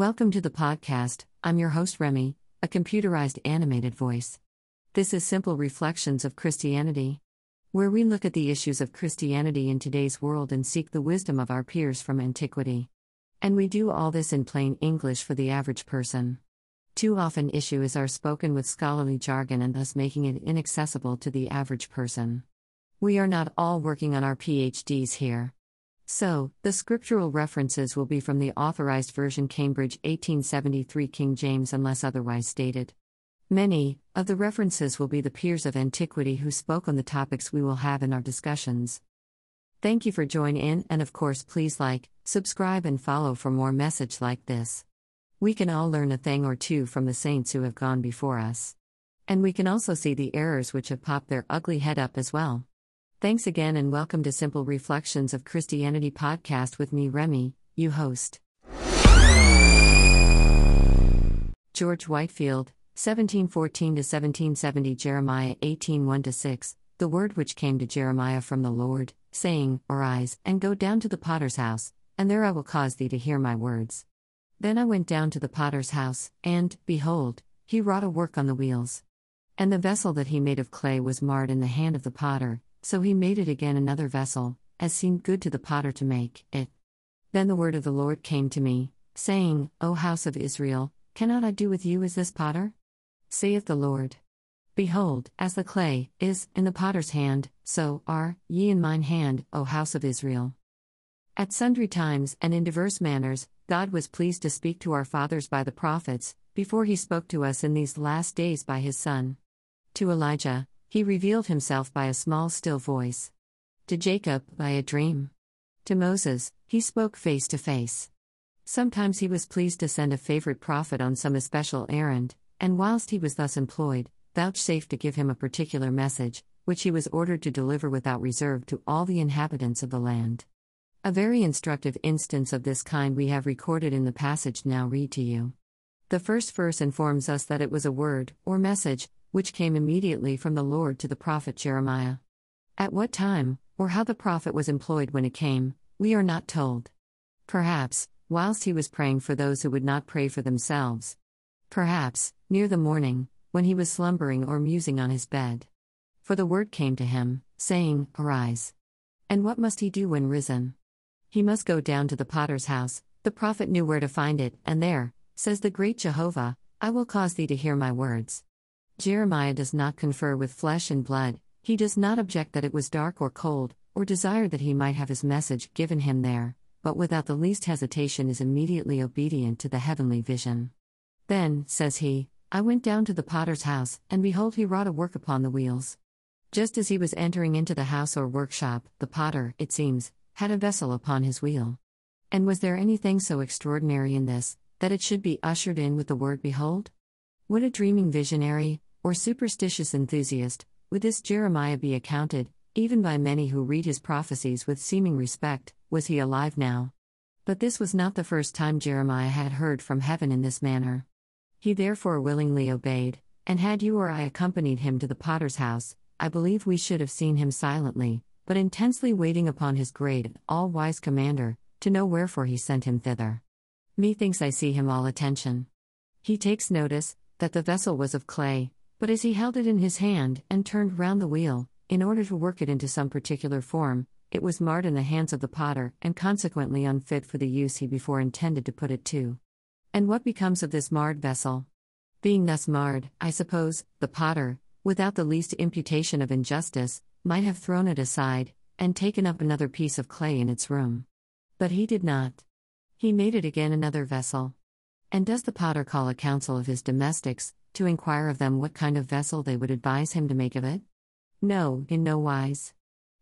Welcome to the podcast. I'm your host, Remy, a computerized animated voice. This is Simple Reflections of Christianity, where we look at the issues of Christianity in today's world and seek the wisdom of our peers from antiquity. And we do all this in plain English for the average person. Too often, issues are spoken with scholarly jargon and thus making it inaccessible to the average person. We are not all working on our PhDs here. So, the scriptural references will be from the Authorized Version Cambridge 1873 King James unless otherwise stated. Many of the references will be the peers of antiquity who spoke on the topics we will have in our discussions. Thank you for joining in and of course please like, subscribe and follow for more message like this. We can all learn a thing or two from the saints who have gone before us. And we can also see the errors which have popped their ugly head up as well. Thanks again and welcome to Simple Reflections of Christianity podcast with me, Remy, you host. George Whitefield, 1714 to 1770, Jeremiah 18 1 6, the word which came to Jeremiah from the Lord, saying, Arise, and go down to the potter's house, and there I will cause thee to hear my words. Then I went down to the potter's house, and, behold, he wrought a work on the wheels. And the vessel that he made of clay was marred in the hand of the potter so he made it again another vessel, as seemed good to the potter to make it. Then the word of the Lord came to me, saying, O house of Israel, cannot I do with you as this potter? Saith the Lord. Behold, as the clay is in the potter's hand, so are ye in mine hand, O house of Israel. At sundry times and in diverse manners, God was pleased to speak to our fathers by the prophets, before he spoke to us in these last days by his Son. To Elijah, he revealed himself by a small, still voice. To Jacob, by a dream. To Moses, he spoke face to face. Sometimes he was pleased to send a favorite prophet on some especial errand, and whilst he was thus employed, vouchsafed to give him a particular message, which he was ordered to deliver without reserve to all the inhabitants of the land. A very instructive instance of this kind we have recorded in the passage now read to you. The first verse informs us that it was a word, or message, which came immediately from the Lord to the prophet Jeremiah. At what time, or how the prophet was employed when it came, we are not told. Perhaps, whilst he was praying for those who would not pray for themselves. Perhaps, near the morning, when he was slumbering or musing on his bed. For the word came to him, saying, Arise. And what must he do when risen? He must go down to the potter's house. The prophet knew where to find it, and there, says the great Jehovah, I will cause thee to hear my words. Jeremiah does not confer with flesh and blood, he does not object that it was dark or cold, or desire that he might have his message given him there, but without the least hesitation is immediately obedient to the heavenly vision. Then, says he, I went down to the potter's house, and behold, he wrought a work upon the wheels. Just as he was entering into the house or workshop, the potter, it seems, had a vessel upon his wheel. And was there anything so extraordinary in this, that it should be ushered in with the word Behold? What a dreaming visionary, or superstitious enthusiast, would this Jeremiah be accounted, even by many who read his prophecies with seeming respect, was he alive now? But this was not the first time Jeremiah had heard from heaven in this manner. He therefore willingly obeyed, and had you or I accompanied him to the potter's house, I believe we should have seen him silently, but intensely waiting upon his great and all wise commander, to know wherefore he sent him thither. Methinks I see him all attention. He takes notice that the vessel was of clay, but as he held it in his hand and turned round the wheel, in order to work it into some particular form, it was marred in the hands of the potter and consequently unfit for the use he before intended to put it to. And what becomes of this marred vessel? Being thus marred, I suppose, the potter, without the least imputation of injustice, might have thrown it aside, and taken up another piece of clay in its room. But he did not. He made it again another vessel. And does the potter call a council of his domestics, to inquire of them what kind of vessel they would advise him to make of it? No, in no wise.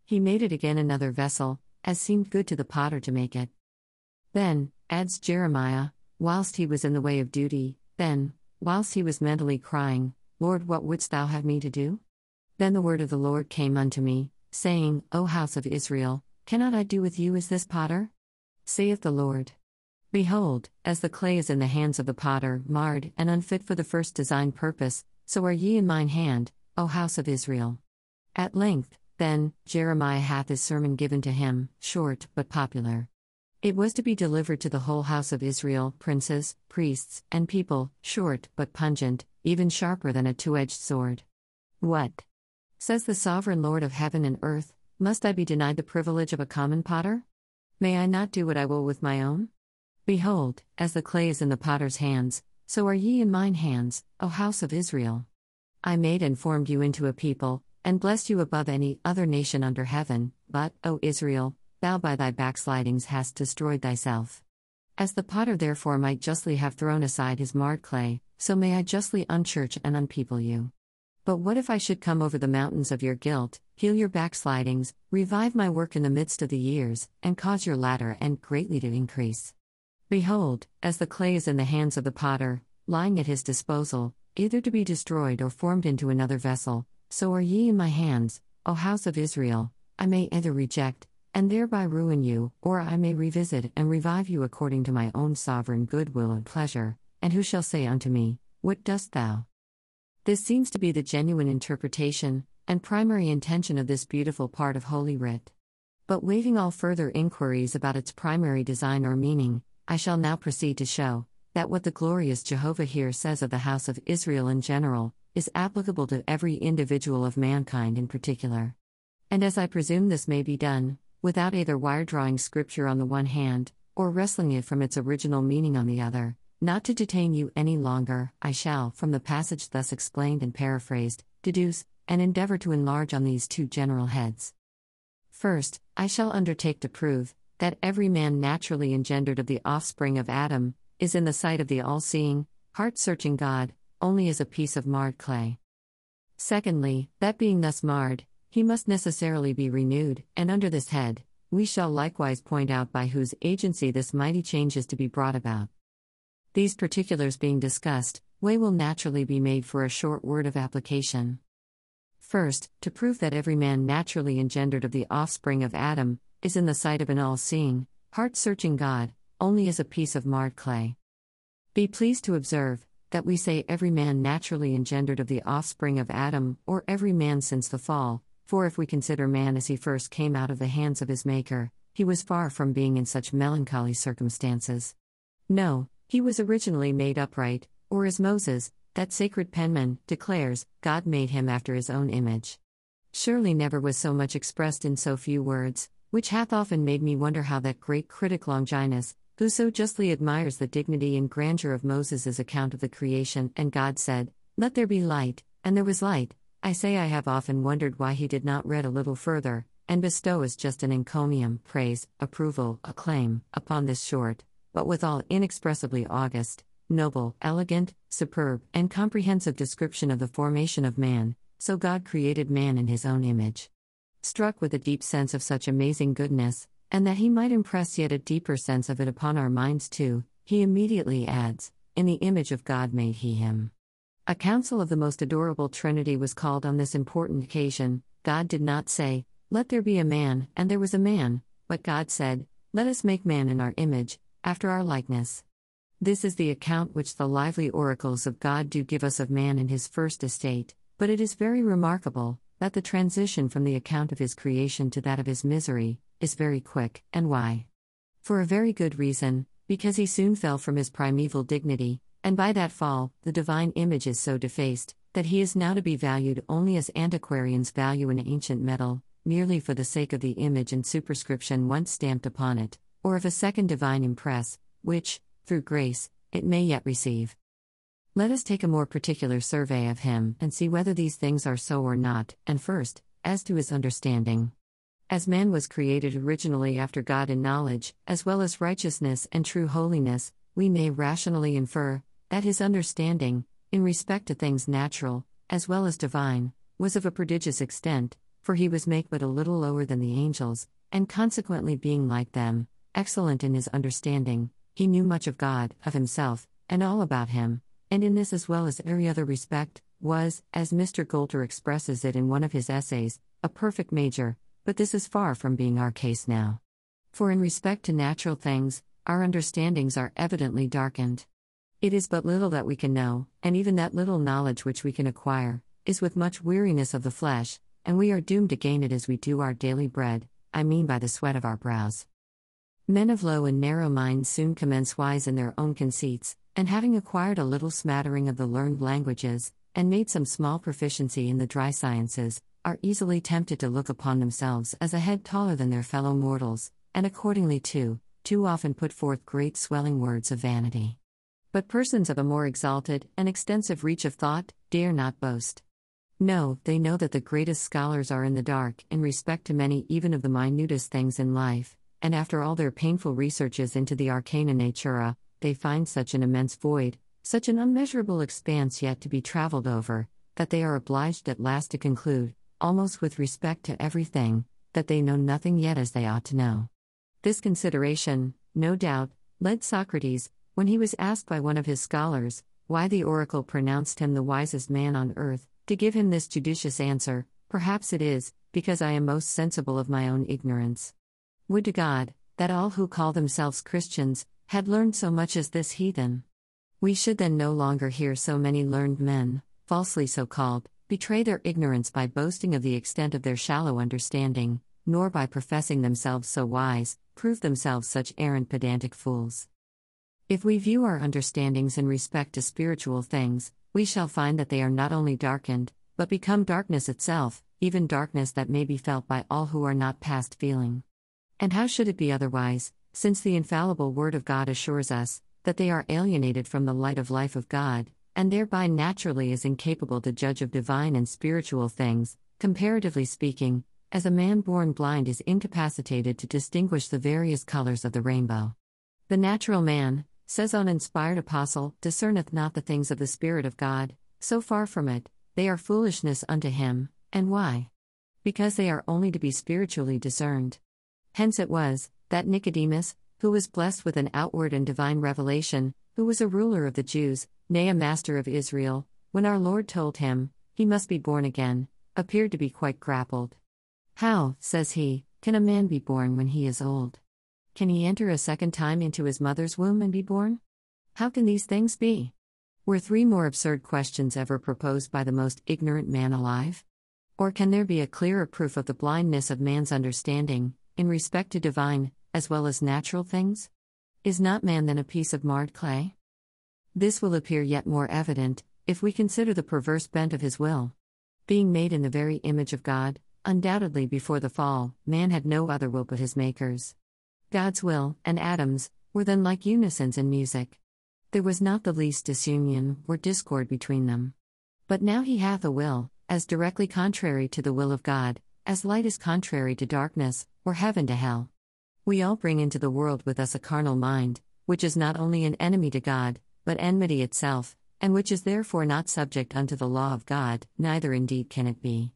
He made it again another vessel, as seemed good to the potter to make it. Then, adds Jeremiah, whilst he was in the way of duty, then, whilst he was mentally crying, Lord, what wouldst thou have me to do? Then the word of the Lord came unto me, saying, O house of Israel, cannot I do with you as this potter? saith the Lord. Behold, as the clay is in the hands of the potter, marred and unfit for the first designed purpose, so are ye in mine hand, O house of Israel. At length, then, Jeremiah hath his sermon given to him, short but popular. It was to be delivered to the whole house of Israel, princes, priests, and people, short but pungent, even sharper than a two edged sword. What? Says the sovereign Lord of heaven and earth, must I be denied the privilege of a common potter? May I not do what I will with my own? Behold, as the clay is in the potter's hands, so are ye in mine hands, O house of Israel. I made and formed you into a people, and blessed you above any other nation under heaven, but, O Israel, thou by thy backslidings hast destroyed thyself. As the potter therefore might justly have thrown aside his marred clay, so may I justly unchurch and unpeople you. But what if I should come over the mountains of your guilt, heal your backslidings, revive my work in the midst of the years, and cause your latter end greatly to increase? Behold, as the clay is in the hands of the potter, lying at his disposal, either to be destroyed or formed into another vessel, so are ye in my hands, O house of Israel, I may either reject, and thereby ruin you, or I may revisit and revive you according to my own sovereign goodwill and pleasure, and who shall say unto me, What dost thou? This seems to be the genuine interpretation and primary intention of this beautiful part of Holy Writ. But waiving all further inquiries about its primary design or meaning, I shall now proceed to show that what the glorious Jehovah here says of the house of Israel in general is applicable to every individual of mankind in particular. And as I presume this may be done, without either wire drawing scripture on the one hand, or wresting it from its original meaning on the other, not to detain you any longer, I shall, from the passage thus explained and paraphrased, deduce, and endeavor to enlarge on these two general heads. First, I shall undertake to prove that every man naturally engendered of the offspring of Adam is in the sight of the all seeing, heart searching God, only as a piece of marred clay. Secondly, that being thus marred, he must necessarily be renewed, and under this head, we shall likewise point out by whose agency this mighty change is to be brought about. These particulars being discussed, way will naturally be made for a short word of application. First, to prove that every man naturally engendered of the offspring of Adam is in the sight of an all seeing, heart searching God, only as a piece of marred clay. Be pleased to observe that we say every man naturally engendered of the offspring of Adam, or every man since the fall, for if we consider man as he first came out of the hands of his Maker, he was far from being in such melancholy circumstances. No, he was originally made upright, or as Moses, that sacred penman, declares, God made him after his own image. Surely never was so much expressed in so few words, which hath often made me wonder how that great critic Longinus, who so justly admires the dignity and grandeur of Moses' account of the creation, and God said, Let there be light, and there was light, I say I have often wondered why he did not read a little further, and bestow as just an encomium, praise, approval, acclaim, upon this short, but withal inexpressibly august, noble, elegant, superb, and comprehensive description of the formation of man, so God created man in his own image. Struck with a deep sense of such amazing goodness, and that he might impress yet a deeper sense of it upon our minds too, he immediately adds, In the image of God made he him. A council of the most adorable Trinity was called on this important occasion. God did not say, Let there be a man, and there was a man, but God said, Let us make man in our image, after our likeness. This is the account which the lively oracles of God do give us of man in his first estate, but it is very remarkable that the transition from the account of his creation to that of his misery is very quick, and why? For a very good reason, because he soon fell from his primeval dignity, and by that fall, the divine image is so defaced, that he is now to be valued only as antiquarians value an ancient metal, merely for the sake of the image and superscription once stamped upon it, or of a second divine impress, which, through grace, it may yet receive. Let us take a more particular survey of him and see whether these things are so or not, and first, as to his understanding. As man was created originally after God in knowledge, as well as righteousness and true holiness, we may rationally infer that his understanding, in respect to things natural, as well as divine, was of a prodigious extent, for he was made but a little lower than the angels, and consequently being like them, excellent in his understanding, he knew much of God, of himself, and all about him, and in this as well as every other respect, was, as Mr. Goulter expresses it in one of his essays, a perfect major, but this is far from being our case now. For in respect to natural things, our understandings are evidently darkened. It is but little that we can know, and even that little knowledge which we can acquire, is with much weariness of the flesh, and we are doomed to gain it as we do our daily bread, I mean by the sweat of our brows. Men of low and narrow minds soon commence wise in their own conceits, and having acquired a little smattering of the learned languages, and made some small proficiency in the dry sciences, are easily tempted to look upon themselves as a head taller than their fellow mortals, and accordingly, too, too often put forth great swelling words of vanity. But persons of a more exalted and extensive reach of thought dare not boast. No, they know that the greatest scholars are in the dark in respect to many even of the minutest things in life, and after all their painful researches into the arcana natura, they find such an immense void, such an unmeasurable expanse yet to be travelled over, that they are obliged at last to conclude, almost with respect to everything, that they know nothing yet as they ought to know. This consideration, no doubt, led Socrates, when he was asked by one of his scholars, why the oracle pronounced him the wisest man on earth, to give him this judicious answer Perhaps it is, because I am most sensible of my own ignorance. Would to God, that all who call themselves Christians, had learned so much as this heathen. We should then no longer hear so many learned men, falsely so called, betray their ignorance by boasting of the extent of their shallow understanding, nor by professing themselves so wise, prove themselves such arrant pedantic fools. If we view our understandings in respect to spiritual things, we shall find that they are not only darkened, but become darkness itself, even darkness that may be felt by all who are not past feeling. And how should it be otherwise, since the infallible Word of God assures us that they are alienated from the light of life of God, and thereby naturally is incapable to judge of divine and spiritual things, comparatively speaking, as a man born blind is incapacitated to distinguish the various colors of the rainbow. The natural man, says an inspired apostle, discerneth not the things of the Spirit of God, so far from it, they are foolishness unto him, and why? Because they are only to be spiritually discerned. Hence it was, that Nicodemus, who was blessed with an outward and divine revelation, who was a ruler of the Jews, nay, a master of Israel, when our Lord told him, he must be born again, appeared to be quite grappled. How, says he, can a man be born when he is old? Can he enter a second time into his mother's womb and be born? How can these things be? Were three more absurd questions ever proposed by the most ignorant man alive? Or can there be a clearer proof of the blindness of man's understanding, in respect to divine, as well as natural things? Is not man then a piece of marred clay? This will appear yet more evident, if we consider the perverse bent of his will. Being made in the very image of God, undoubtedly before the fall, man had no other will but his Maker's. God's will, and Adam's, were then like unisons in music. There was not the least disunion or discord between them. But now he hath a will, as directly contrary to the will of God, as light is contrary to darkness, or heaven to hell. We all bring into the world with us a carnal mind, which is not only an enemy to God, but enmity itself, and which is therefore not subject unto the law of God, neither indeed can it be.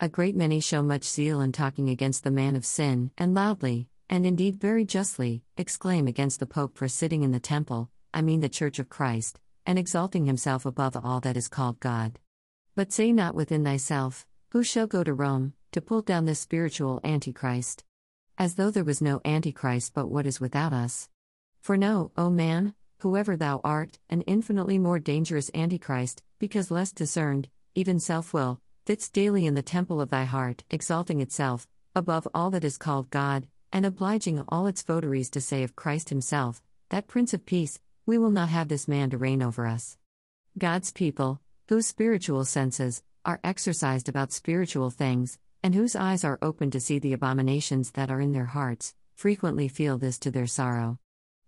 A great many show much zeal in talking against the man of sin, and loudly, and indeed very justly, exclaim against the Pope for sitting in the temple, I mean the Church of Christ, and exalting himself above all that is called God. But say not within thyself, Who shall go to Rome, to pull down this spiritual Antichrist. As though there was no Antichrist but what is without us. For know, O man, whoever thou art, an infinitely more dangerous Antichrist, because less discerned, even self will, fits daily in the temple of thy heart, exalting itself, above all that is called God, and obliging all its votaries to say of Christ himself, that Prince of Peace, we will not have this man to reign over us. God's people, whose spiritual senses are exercised about spiritual things, and whose eyes are open to see the abominations that are in their hearts, frequently feel this to their sorrow.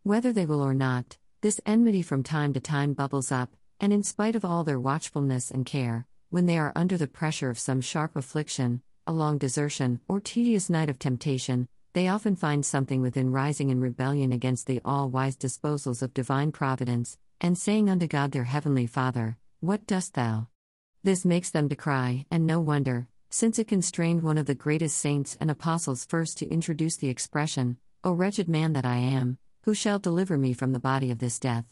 Whether they will or not, this enmity from time to time bubbles up, and in spite of all their watchfulness and care, when they are under the pressure of some sharp affliction, a long desertion, or tedious night of temptation, they often find something within rising in rebellion against the all wise disposals of divine providence, and saying unto God their heavenly Father, What dost thou? This makes them to cry, and no wonder, since it constrained one of the greatest saints and apostles first to introduce the expression, O wretched man that I am, who shall deliver me from the body of this death?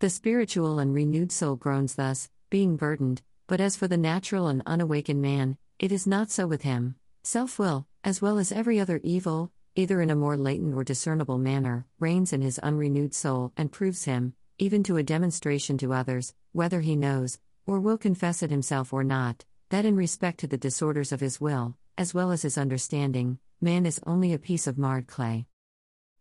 The spiritual and renewed soul groans thus, being burdened, but as for the natural and unawakened man, it is not so with him. Self will, as well as every other evil, either in a more latent or discernible manner, reigns in his unrenewed soul and proves him, even to a demonstration to others, whether he knows, or will confess it himself or not, that in respect to the disorders of his will, as well as his understanding, man is only a piece of marred clay.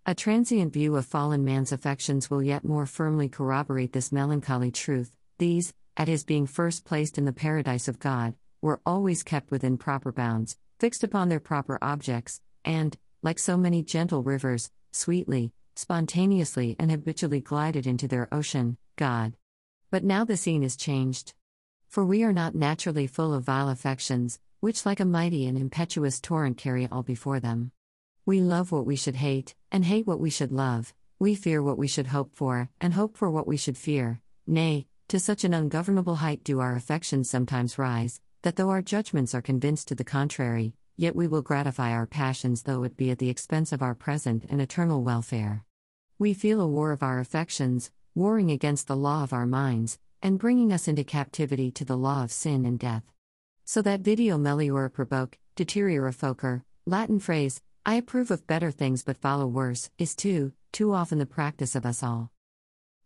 A transient view of fallen man's affections will yet more firmly corroborate this melancholy truth. These, at his being first placed in the paradise of God, were always kept within proper bounds, fixed upon their proper objects, and, like so many gentle rivers, sweetly, spontaneously, and habitually glided into their ocean, God. But now the scene is changed. For we are not naturally full of vile affections, which like a mighty and impetuous torrent carry all before them. We love what we should hate, and hate what we should love, we fear what we should hope for, and hope for what we should fear, nay, to such an ungovernable height do our affections sometimes rise, that though our judgments are convinced to the contrary, yet we will gratify our passions though it be at the expense of our present and eternal welfare. We feel a war of our affections, warring against the law of our minds, and bringing us into captivity to the law of sin and death. So that video meliora proboque, deteriora focer, Latin phrase, I approve of better things but follow worse, is too, too often the practice of us all.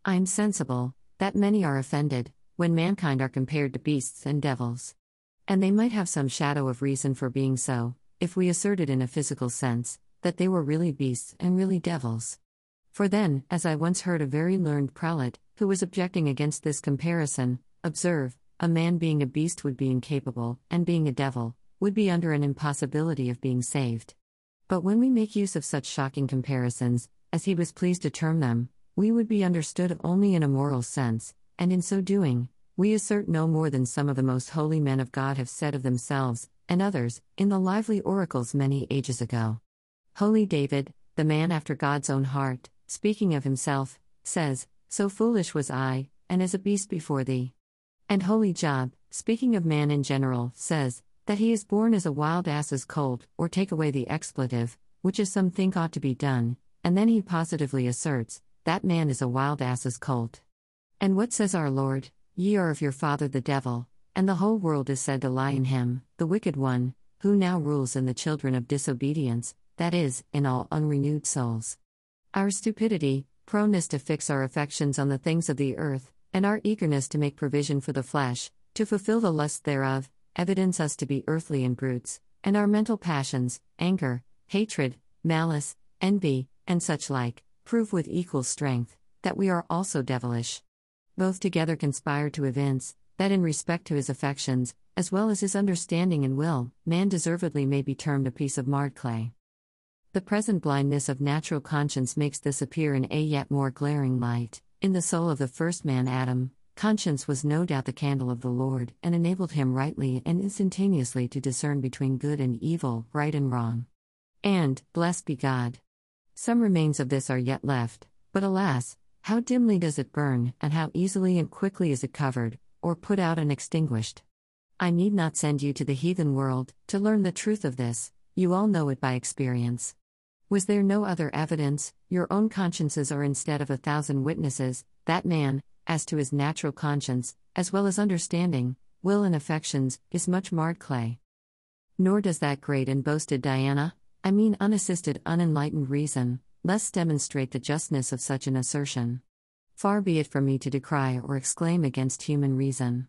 I'm sensible that many are offended when mankind are compared to beasts and devils. And they might have some shadow of reason for being so, if we asserted in a physical sense that they were really beasts and really devils. For then, as I once heard a very learned prelate, who was objecting against this comparison, observe, a man being a beast would be incapable, and being a devil, would be under an impossibility of being saved. But when we make use of such shocking comparisons, as he was pleased to term them, we would be understood only in a moral sense, and in so doing, we assert no more than some of the most holy men of God have said of themselves, and others, in the lively oracles many ages ago. Holy David, the man after God's own heart, speaking of himself, says, So foolish was I, and as a beast before thee. And Holy Job, speaking of man in general, says, That he is born as a wild ass's colt, or take away the expletive, which is some think ought to be done, and then he positively asserts, That man is a wild ass's colt. And what says our Lord? Ye are of your father the devil, and the whole world is said to lie in him, the wicked one, who now rules in the children of disobedience, that is, in all unrenewed souls. Our stupidity, proneness to fix our affections on the things of the earth, and our eagerness to make provision for the flesh, to fulfill the lust thereof, evidence us to be earthly and brutes, and our mental passions, anger, hatred, malice, envy, and such like, prove with equal strength that we are also devilish both together conspire to evince that in respect to his affections, as well as his understanding and will, man deservedly may be termed a piece of marred clay. The present blindness of natural conscience makes this appear in a yet more glaring light. In the soul of the first man Adam, conscience was no doubt the candle of the Lord, and enabled him rightly and instantaneously to discern between good and evil, right and wrong. And, blessed be God. Some remains of this are yet left, but alas, how dimly does it burn, and how easily and quickly is it covered, or put out and extinguished? I need not send you to the heathen world to learn the truth of this, you all know it by experience. Was there no other evidence, your own consciences are instead of a thousand witnesses, that man, as to his natural conscience, as well as understanding, will, and affections, is much marred clay. Nor does that great and boasted Diana, I mean unassisted, unenlightened reason, less demonstrate the justness of such an assertion. Far be it from me to decry or exclaim against human reason.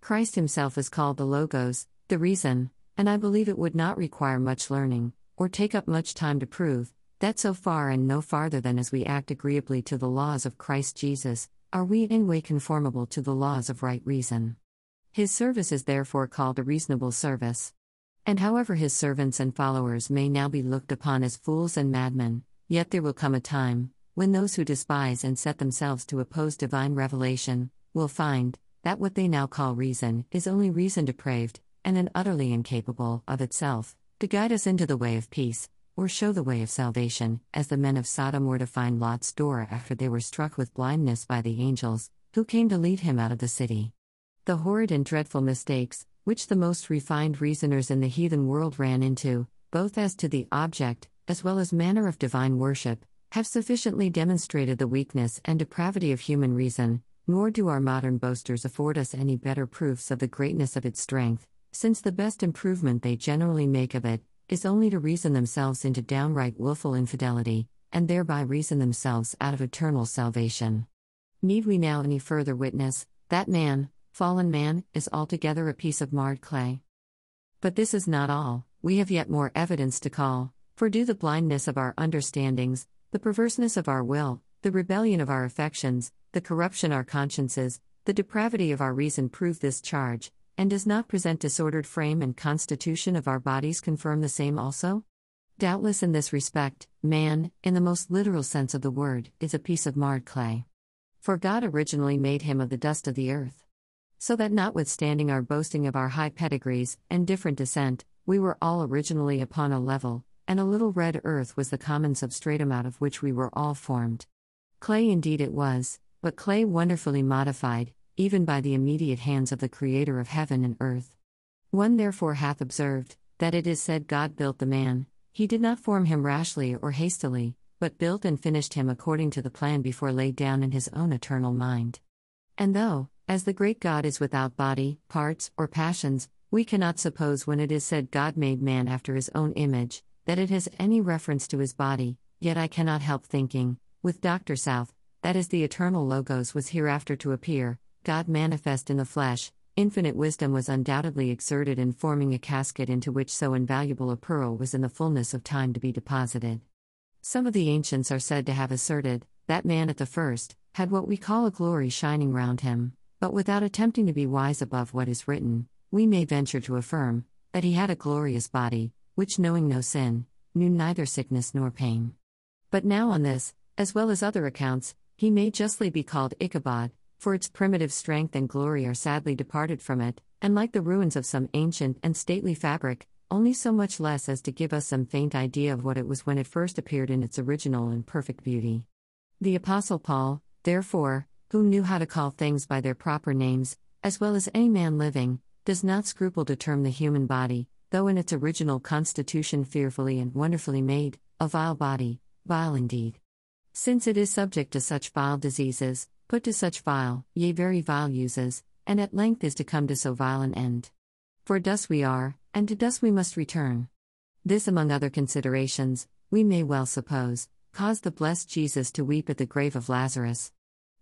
Christ himself is called the Logos, the reason, and I believe it would not require much learning, or take up much time to prove, that so far and no farther than as we act agreeably to the laws of Christ Jesus, are we in way conformable to the laws of right reason. His service is therefore called a reasonable service. And however his servants and followers may now be looked upon as fools and madmen, Yet there will come a time, when those who despise and set themselves to oppose divine revelation, will find, that what they now call reason is only reason depraved, and an utterly incapable of itself, to guide us into the way of peace, or show the way of salvation, as the men of Sodom were to find Lot's door after they were struck with blindness by the angels, who came to lead him out of the city. The horrid and dreadful mistakes, which the most refined reasoners in the heathen world ran into, both as to the object, as well as manner of divine worship, have sufficiently demonstrated the weakness and depravity of human reason, nor do our modern boasters afford us any better proofs of the greatness of its strength, since the best improvement they generally make of it is only to reason themselves into downright wilful infidelity, and thereby reason themselves out of eternal salvation. Need we now any further witness that man, fallen man, is altogether a piece of marred clay? But this is not all, we have yet more evidence to call. For do the blindness of our understandings, the perverseness of our will, the rebellion of our affections, the corruption of our consciences, the depravity of our reason prove this charge, and does not present disordered frame and constitution of our bodies confirm the same also? Doubtless, in this respect, man, in the most literal sense of the word, is a piece of marred clay. For God originally made him of the dust of the earth. So that notwithstanding our boasting of our high pedigrees and different descent, we were all originally upon a level, and a little red earth was the common substratum out of which we were all formed. Clay indeed it was, but clay wonderfully modified, even by the immediate hands of the Creator of heaven and earth. One therefore hath observed, that it is said God built the man, he did not form him rashly or hastily, but built and finished him according to the plan before laid down in his own eternal mind. And though, as the great God is without body, parts, or passions, we cannot suppose when it is said God made man after his own image, that it has any reference to his body, yet I cannot help thinking, with Dr. South, that as the eternal Logos was hereafter to appear, God manifest in the flesh, Infinite wisdom was undoubtedly exerted in forming a casket into which so invaluable a pearl was in the fullness of time to be deposited. Some of the ancients are said to have asserted that man at the first had what we call a glory shining round him, but without attempting to be wise above what is written, we may venture to affirm that he had a glorious body, which knowing no sin, knew neither sickness nor pain. But now, on this, as well as other accounts, he may justly be called Ichabod, for its primitive strength and glory are sadly departed from it, and like the ruins of some ancient and stately fabric, only so much less as to give us some faint idea of what it was when it first appeared in its original and perfect beauty. The Apostle Paul, therefore, who knew how to call things by their proper names, as well as any man living, does not scruple to term the human body, though in its original constitution fearfully and wonderfully made, a vile body, vile indeed. Since it is subject to such vile diseases, put to such vile, yea, very vile uses, and at length is to come to so vile an end. For dust we are, and to dust we must return. This, among other considerations, we may well suppose, caused the blessed Jesus to weep at the grave of Lazarus.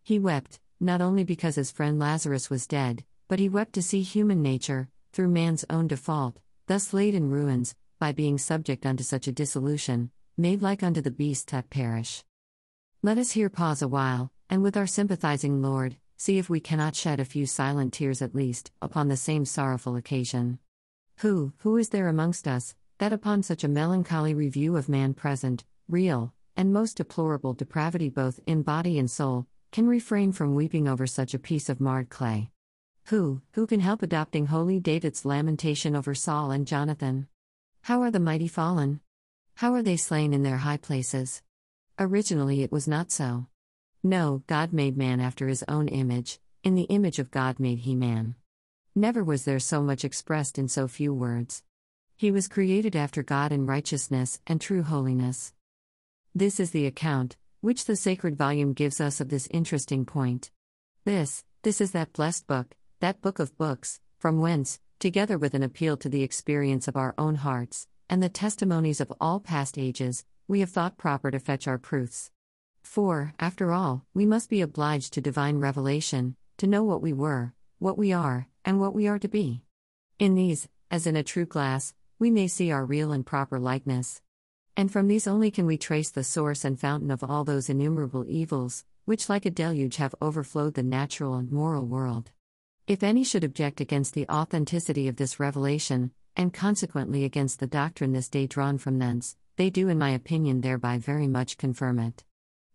He wept, not only because his friend Lazarus was dead, but he wept to see human nature, through man's own default, thus laid in ruins, by being subject unto such a dissolution, made like unto the beasts that perish. Let us here pause a while, and with our sympathizing Lord, see if we cannot shed a few silent tears at least, upon the same sorrowful occasion. Who, who is there amongst us, that upon such a melancholy review of man present, real, and most deplorable depravity both in body and soul, can refrain from weeping over such a piece of marred clay? Who, who can help adopting holy David's lamentation over Saul and Jonathan? How are the mighty fallen? How are they slain in their high places? Originally it was not so. No, God made man after his own image, in the image of God made he man. Never was there so much expressed in so few words. He was created after God in righteousness and true holiness. This is the account, which the sacred volume gives us of this interesting point. This, this is that blessed book, that book of books, from whence, together with an appeal to the experience of our own hearts, and the testimonies of all past ages, we have thought proper to fetch our proofs. For, after all, we must be obliged to divine revelation, to know what we were, what we are, and what we are to be. In these, as in a true glass, we may see our real and proper likeness. And from these only can we trace the source and fountain of all those innumerable evils, which like a deluge have overflowed the natural and moral world. If any should object against the authenticity of this revelation, and consequently against the doctrine this day drawn from thence, they do, in my opinion, thereby very much confirm it.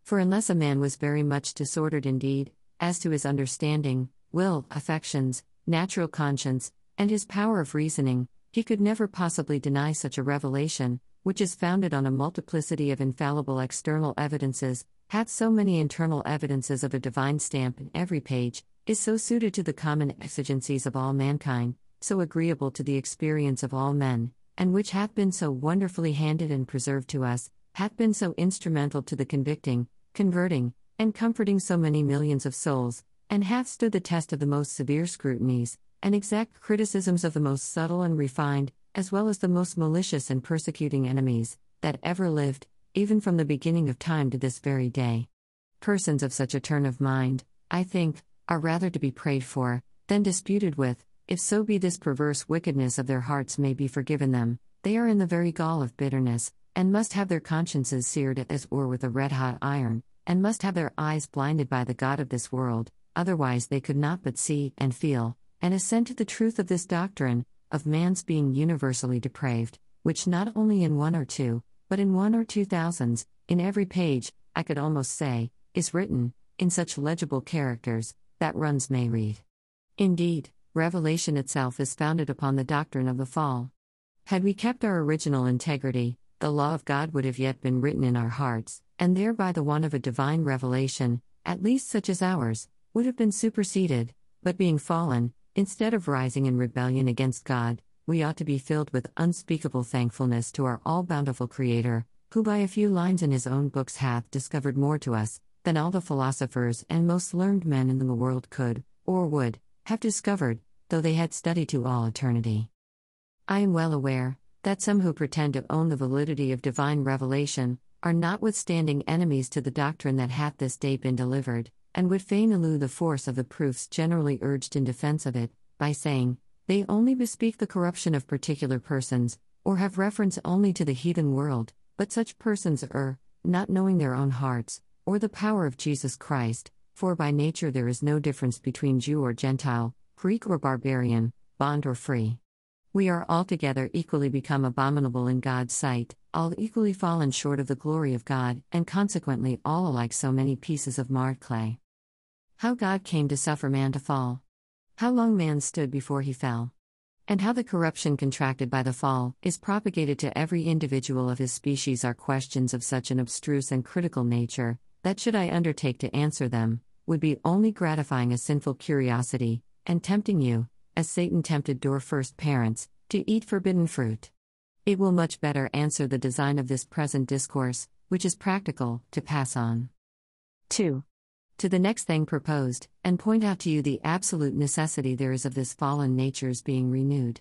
For unless a man was very much disordered indeed, as to his understanding, will, affections, natural conscience, and his power of reasoning, he could never possibly deny such a revelation, which is founded on a multiplicity of infallible external evidences, hath so many internal evidences of a divine stamp in every page, is so suited to the common exigencies of all mankind, so agreeable to the experience of all men, and which hath been so wonderfully handed and preserved to us, hath been so instrumental to the convicting, converting, and comforting so many millions of souls, and hath stood the test of the most severe scrutinies, and exact criticisms of the most subtle and refined, as well as the most malicious and persecuting enemies, that ever lived, even from the beginning of time to this very day. Persons of such a turn of mind, I think, are rather to be prayed for, than disputed with, if so be this perverse wickedness of their hearts may be forgiven them, they are in the very gall of bitterness, and must have their consciences seared as or with a red hot iron, and must have their eyes blinded by the God of this world, otherwise they could not but see and feel, and assent to the truth of this doctrine, of man's being universally depraved, which not only in one or two, but in one or two thousands, in every page, I could almost say, is written, in such legible characters, that runs may read. Indeed, Revelation itself is founded upon the doctrine of the fall. Had we kept our original integrity, the law of God would have yet been written in our hearts, and thereby the one of a divine revelation, at least such as ours, would have been superseded, but being fallen, instead of rising in rebellion against God, we ought to be filled with unspeakable thankfulness to our all bountiful Creator, who by a few lines in his own books hath discovered more to us than all the philosophers and most learned men in the world could, or would, have discovered, though they had studied to all eternity. I am well aware that some who pretend to own the validity of divine revelation are notwithstanding enemies to the doctrine that hath this day been delivered, and would fain elude the force of the proofs generally urged in defense of it, by saying, they only bespeak the corruption of particular persons, or have reference only to the heathen world, but such persons err, not knowing their own hearts, or the power of Jesus Christ, for by nature there is no difference between Jew or Gentile, Greek or barbarian, bond or free. We are altogether equally become abominable in God's sight, all equally fallen short of the glory of God, and consequently all alike so many pieces of marred clay. How God came to suffer man to fall. How long man stood before he fell. And how the corruption contracted by the fall is propagated to every individual of his species are questions of such an abstruse and critical nature, that should I undertake to answer them, would be only gratifying a sinful curiosity, and tempting you, as Satan tempted your first parents, to eat forbidden fruit. It will much better answer the design of this present discourse, which is practical, to pass on. 2 to the next thing proposed, and point out to you the absolute necessity there is of this fallen nature's being renewed.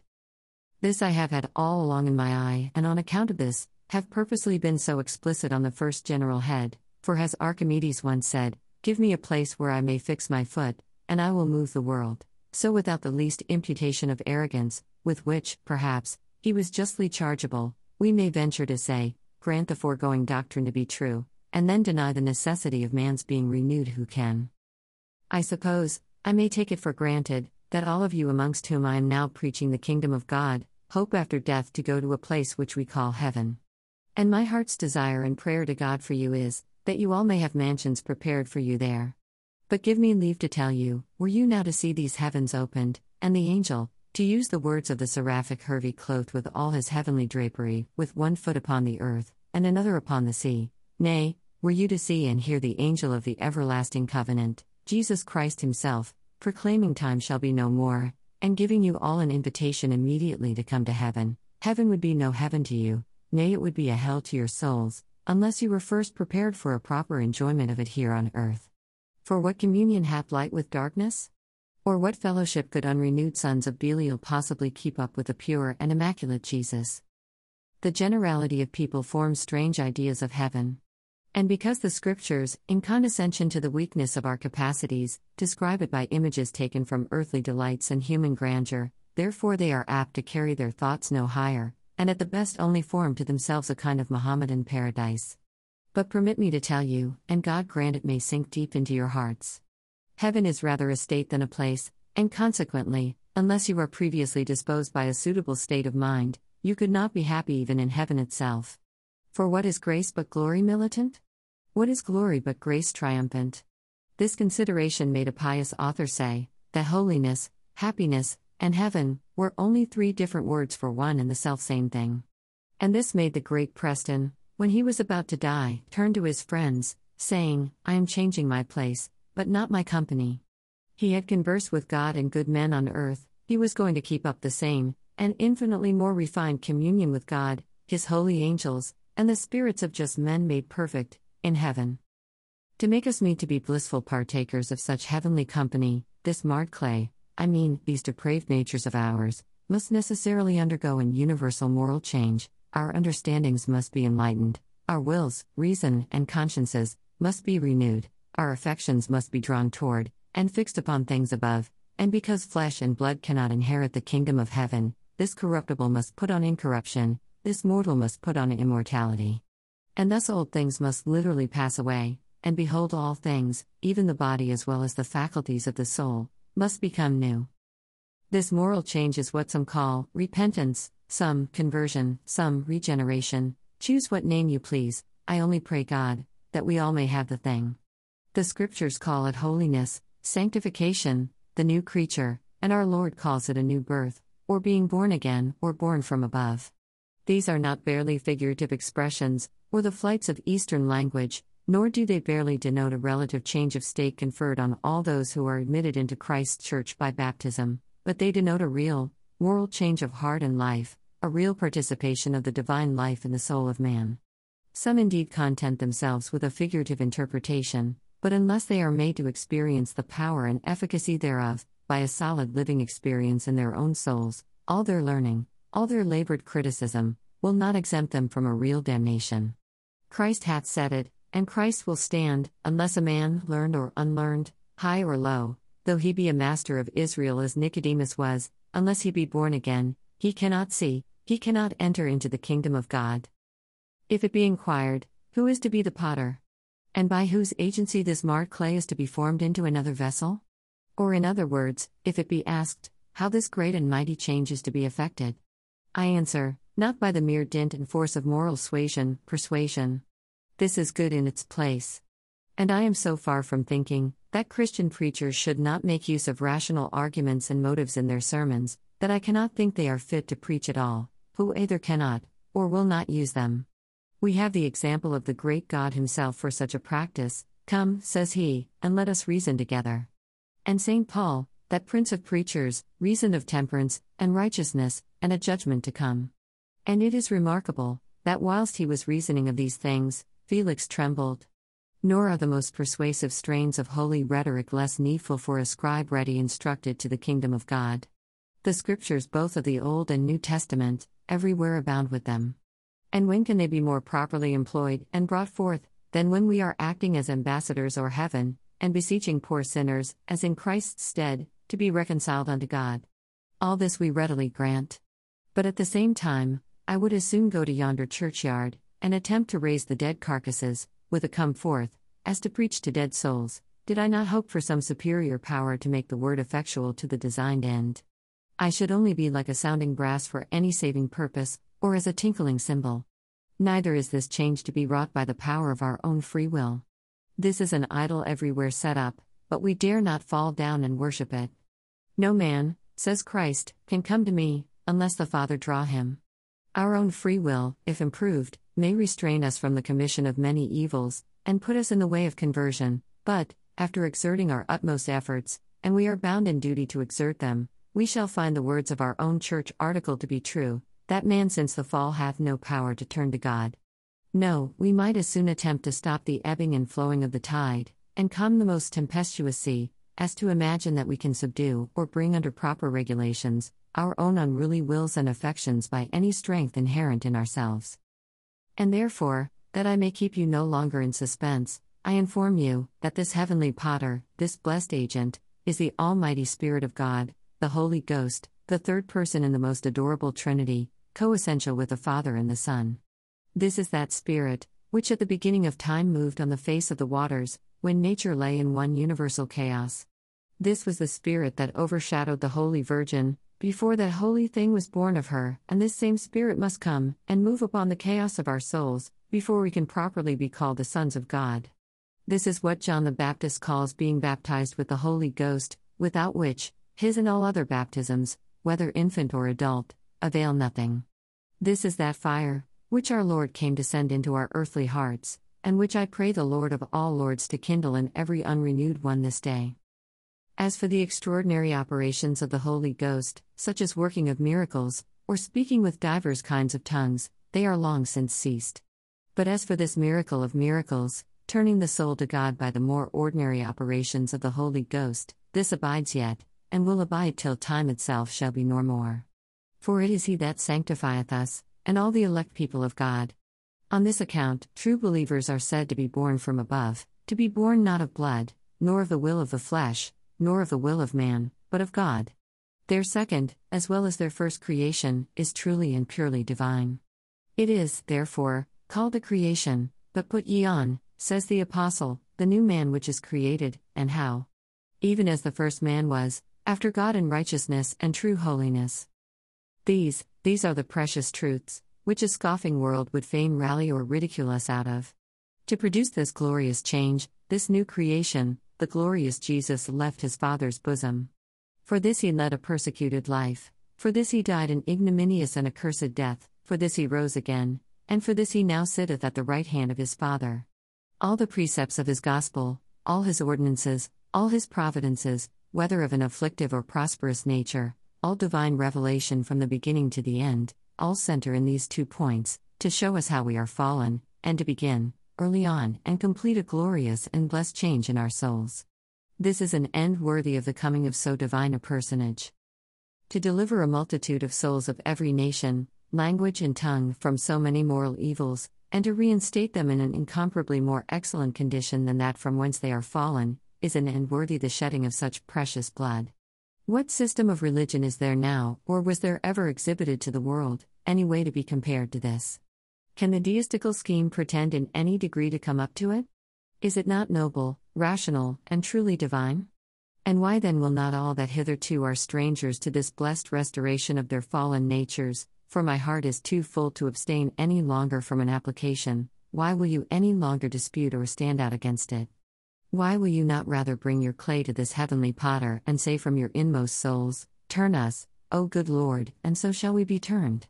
This I have had all along in my eye, and on account of this, have purposely been so explicit on the first general head, for has Archimedes once said, Give me a place where I may fix my foot, and I will move the world. So, without the least imputation of arrogance, with which, perhaps, he was justly chargeable, we may venture to say, grant the foregoing doctrine to be true, and then deny the necessity of man's being renewed who can. I suppose, I may take it for granted, that all of you amongst whom I am now preaching the kingdom of God, hope after death to go to a place which we call heaven. And my heart's desire and prayer to God for you is, that you all may have mansions prepared for you there. But give me leave to tell you, were you now to see these heavens opened, and the angel, to use the words of the seraphic Hervey clothed with all his heavenly drapery, with one foot upon the earth, and another upon the sea, nay, were you to see and hear the angel of the everlasting covenant, Jesus Christ Himself, proclaiming time shall be no more, and giving you all an invitation immediately to come to heaven, heaven would be no heaven to you, nay, it would be a hell to your souls, unless you were first prepared for a proper enjoyment of it here on earth. For what communion hath light with darkness? Or what fellowship could unrenewed sons of Belial possibly keep up with the pure and immaculate Jesus? The generality of people form strange ideas of heaven. And because the scriptures, in condescension to the weakness of our capacities, describe it by images taken from earthly delights and human grandeur, therefore they are apt to carry their thoughts no higher, and at the best only form to themselves a kind of Mohammedan paradise. But permit me to tell you, and God grant it may sink deep into your hearts. Heaven is rather a state than a place, and consequently, unless you are previously disposed by a suitable state of mind, you could not be happy even in heaven itself. For what is grace but glory militant? What is glory but grace triumphant? This consideration made a pious author say that holiness, happiness, and heaven were only three different words for one and the selfsame thing. And this made the great Preston, when he was about to die, turned to his friends, saying, I am changing my place, but not my company. He had conversed with God and good men on earth, he was going to keep up the same, and infinitely more refined communion with God, his holy angels, and the spirits of just men made perfect, in heaven. To make us meet to be blissful partakers of such heavenly company, this marred clay, I mean, these depraved natures of ours, must necessarily undergo an universal moral change, our understandings must be enlightened, our wills, reason, and consciences must be renewed, our affections must be drawn toward, and fixed upon things above, and because flesh and blood cannot inherit the kingdom of heaven, this corruptible must put on incorruption, this mortal must put on immortality. And thus old things must literally pass away, and behold, all things, even the body as well as the faculties of the soul, must become new. This moral change is what some call repentance, some conversion, some regeneration. Choose what name you please, I only pray God, that we all may have the thing. The scriptures call it holiness, sanctification, the new creature, and our Lord calls it a new birth, or being born again, or born from above. These are not barely figurative expressions, or the flights of Eastern language, nor do they barely denote a relative change of state conferred on all those who are admitted into Christ's church by baptism, but they denote a real, moral change of heart and life, a real participation of the divine life in the soul of man. Some indeed content themselves with a figurative interpretation, but unless they are made to experience the power and efficacy thereof, by a solid living experience in their own souls, all their learning, all their labored criticism, will not exempt them from a real damnation. Christ hath said it, and Christ will stand, unless a man, learned or unlearned, high or low, though he be a master of Israel as Nicodemus was, unless he be born again, he cannot see, he cannot enter into the kingdom of God. If it be inquired, Who is to be the potter? And by whose agency this marred clay is to be formed into another vessel? Or, in other words, if it be asked, How this great and mighty change is to be effected? I answer, Not by the mere dint and force of moral suasion, persuasion. This is good in its place. And I am so far from thinking that Christian preachers should not make use of rational arguments and motives in their sermons, that I cannot think they are fit to preach at all, who either cannot, or will not use them. We have the example of the great God Himself for such a practice. Come, says He, and let us reason together. And St. Paul, that Prince of Preachers, reasoned of temperance, and righteousness, and a judgment to come. And it is remarkable, that whilst he was reasoning of these things, Felix trembled. Nor are the most persuasive strains of holy rhetoric less needful for a scribe ready instructed to the kingdom of God. The scriptures, both of the Old and New Testament, everywhere abound with them. And when can they be more properly employed and brought forth than when we are acting as ambassadors or heaven, and beseeching poor sinners, as in Christ's stead, to be reconciled unto God? All this we readily grant. But at the same time, I would as soon go to yonder churchyard, and attempt to raise the dead carcasses, with a come forth, as to preach to dead souls, did I not hope for some superior power to make the word effectual to the designed end. I should only be like a sounding brass for any saving purpose, or as a tinkling cymbal. Neither is this change to be wrought by the power of our own free will. This is an idol everywhere set up, but we dare not fall down and worship it. No man, says Christ, can come to me, unless the Father draw him. Our own free will, if improved, may restrain us from the commission of many evils, and put us in the way of conversion, but, after exerting our utmost efforts, and we are bound in duty to exert them, we shall find the words of our own church article to be true that man since the fall hath no power to turn to God. No, we might as soon attempt to stop the ebbing and flowing of the tide, and calm the most tempestuous sea, as to imagine that we can subdue, or bring under proper regulations, our own unruly wills and affections by any strength inherent in ourselves. And therefore, that I may keep you no longer in suspense, I inform you that this heavenly potter, this blessed agent, is the Almighty Spirit of God, the Holy Ghost, the third person in the most adorable Trinity, coessential with the Father and the Son. This is that Spirit, which at the beginning of time moved on the face of the waters, when nature lay in one universal chaos. This was the Spirit that overshadowed the Holy Virgin, before that holy thing was born of her, and this same Spirit must come and move upon the chaos of our souls, before we can properly be called the sons of God. This is what John the Baptist calls being baptized with the Holy Ghost, without which, his and all other baptisms, whether infant or adult, avail nothing. This is that fire, which our Lord came to send into our earthly hearts, and which I pray the Lord of all lords to kindle in every unrenewed one this day. As for the extraordinary operations of the Holy Ghost, such as working of miracles, or speaking with divers kinds of tongues, they are long since ceased. But as for this miracle of miracles, turning the soul to God by the more ordinary operations of the Holy Ghost, this abides yet, and will abide till time itself shall be no more. For it is He that sanctifieth us, and all the elect people of God. On this account, true believers are said to be born from above, to be born not of blood, nor of the will of the flesh, nor of the will of man, but of God. Their second, as well as their first creation, is truly and purely divine. It is, therefore, called a creation, but put ye on, says the Apostle, the new man which is created, and how? Even as the first man was, after God in righteousness and true holiness. These, these are the precious truths, which a scoffing world would fain rally or ridicule us out of. To produce this glorious change, this new creation, the glorious Jesus left his Father's bosom. For this he led a persecuted life, for this he died an ignominious and accursed death, for this he rose again, and for this he now sitteth at the right hand of his Father. All the precepts of his gospel, all his ordinances, all his providences, whether of an afflictive or prosperous nature, all divine revelation from the beginning to the end, all center in these two points to show us how we are fallen, and to begin, early on, and complete a glorious and blessed change in our souls. This is an end worthy of the coming of so divine a personage. To deliver a multitude of souls of every nation, language, and tongue from so many moral evils, and to reinstate them in an incomparably more excellent condition than that from whence they are fallen, is an end worthy the shedding of such precious blood. What system of religion is there now, or was there ever exhibited to the world, any way to be compared to this? Can the deistical scheme pretend in any degree to come up to it? Is it not noble, rational, and truly divine? And why then will not all that hitherto are strangers to this blessed restoration of their fallen natures, for my heart is too full to abstain any longer from an application, why will you any longer dispute or stand out against it? Why will you not rather bring your clay to this heavenly potter and say from your inmost souls, Turn us, O good Lord, and so shall we be turned?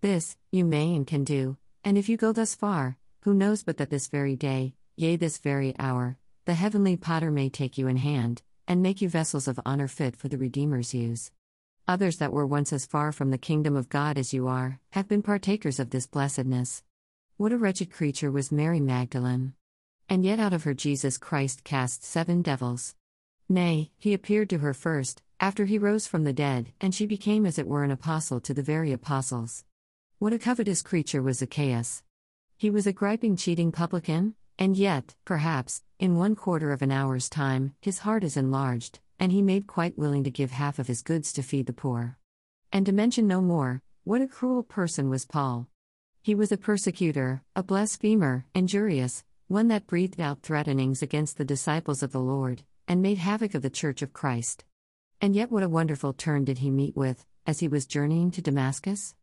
This, you may and can do, and if you go thus far, who knows but that this very day, yea, this very hour, the heavenly potter may take you in hand, and make you vessels of honor fit for the Redeemer's use. Others that were once as far from the kingdom of God as you are, have been partakers of this blessedness. What a wretched creature was Mary Magdalene! And yet out of her Jesus Christ cast seven devils. Nay, he appeared to her first, after he rose from the dead, and she became as it were an apostle to the very apostles. What a covetous creature was Zacchaeus! He was a griping, cheating publican, and yet, perhaps, in one quarter of an hour's time, his heart is enlarged, and he made quite willing to give half of his goods to feed the poor. And to mention no more, what a cruel person was Paul! He was a persecutor, a blasphemer, injurious, one that breathed out threatenings against the disciples of the Lord, and made havoc of the Church of Christ. And yet, what a wonderful turn did he meet with, as he was journeying to Damascus?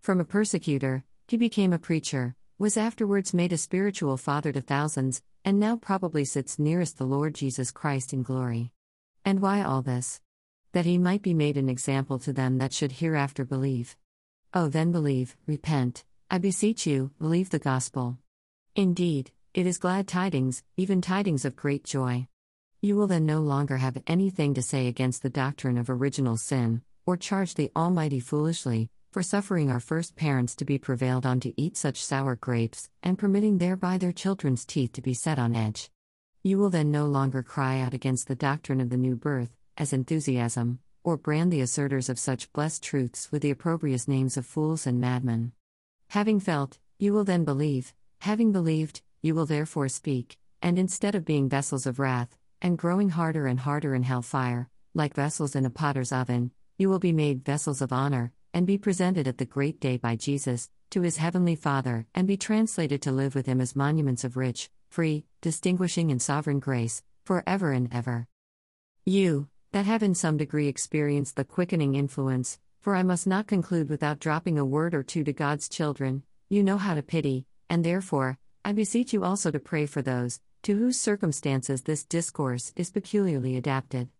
From a persecutor, he became a preacher, was afterwards made a spiritual father to thousands, and now probably sits nearest the Lord Jesus Christ in glory. And why all this? That he might be made an example to them that should hereafter believe. Oh, then believe, repent, I beseech you, believe the gospel. Indeed, it is glad tidings, even tidings of great joy. You will then no longer have anything to say against the doctrine of original sin, or charge the Almighty foolishly, for suffering our first parents to be prevailed on to eat such sour grapes, and permitting thereby their children's teeth to be set on edge. You will then no longer cry out against the doctrine of the new birth, as enthusiasm, or brand the assertors of such blessed truths with the opprobrious names of fools and madmen. Having felt, you will then believe, having believed, you will therefore speak, and instead of being vessels of wrath, and growing harder and harder in hell fire, like vessels in a potter's oven, you will be made vessels of honor, and be presented at the great day by Jesus, to his heavenly Father, and be translated to live with him as monuments of rich, free, distinguishing, and sovereign grace, for ever and ever. You, that have in some degree experienced the quickening influence, for I must not conclude without dropping a word or two to God's children, you know how to pity, and therefore, I beseech you also to pray for those, to whose circumstances this discourse is peculiarly adapted.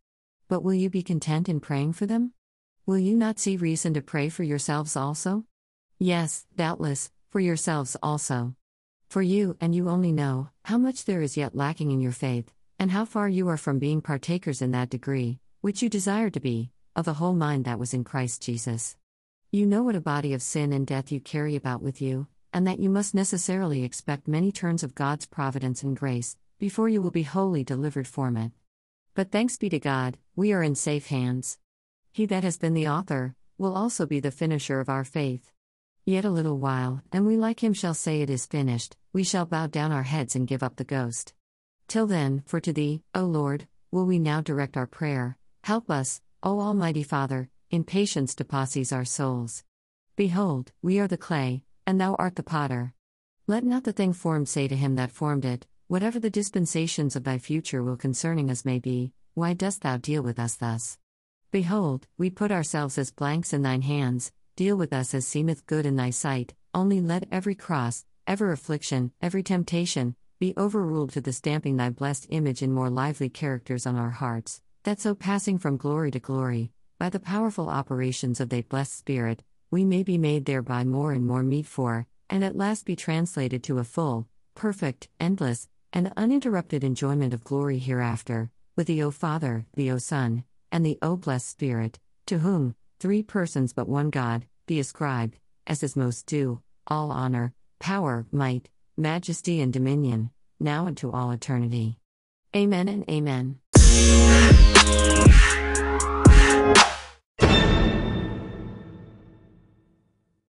But will you be content in praying for them? Will you not see reason to pray for yourselves also? Yes, doubtless, for yourselves also. For you, and you only know, how much there is yet lacking in your faith, and how far you are from being partakers in that degree, which you desire to be, of the whole mind that was in Christ Jesus. You know what a body of sin and death you carry about with you, and that you must necessarily expect many turns of God's providence and grace, before you will be wholly delivered from it. But thanks be to God, we are in safe hands. He that has been the author, will also be the finisher of our faith. Yet a little while, and we like him shall say it is finished, we shall bow down our heads and give up the ghost. Till then, for to thee, O Lord, will we now direct our prayer, help us, O Almighty Father, in patience to posses our souls. Behold, we are the clay, and thou art the potter. Let not the thing formed say to him that formed it, Whatever the dispensations of thy future will concerning us may be, why dost thou deal with us thus? Behold, we put ourselves as blanks in thine hands, deal with us as seemeth good in thy sight, only let every cross, every affliction, every temptation, be overruled to the stamping thy blessed image in more lively characters on our hearts, that so passing from glory to glory, by the powerful operations of thy blessed Spirit, we may be made thereby more and more meet for, and at last be translated to a full, perfect, endless, and uninterrupted enjoyment of glory hereafter, with the O Father, the O Son, and the O Blessed Spirit, to whom, three persons but one God, be ascribed, as is most due, all honor, power, might, majesty, and dominion, now and to all eternity. Amen and Amen.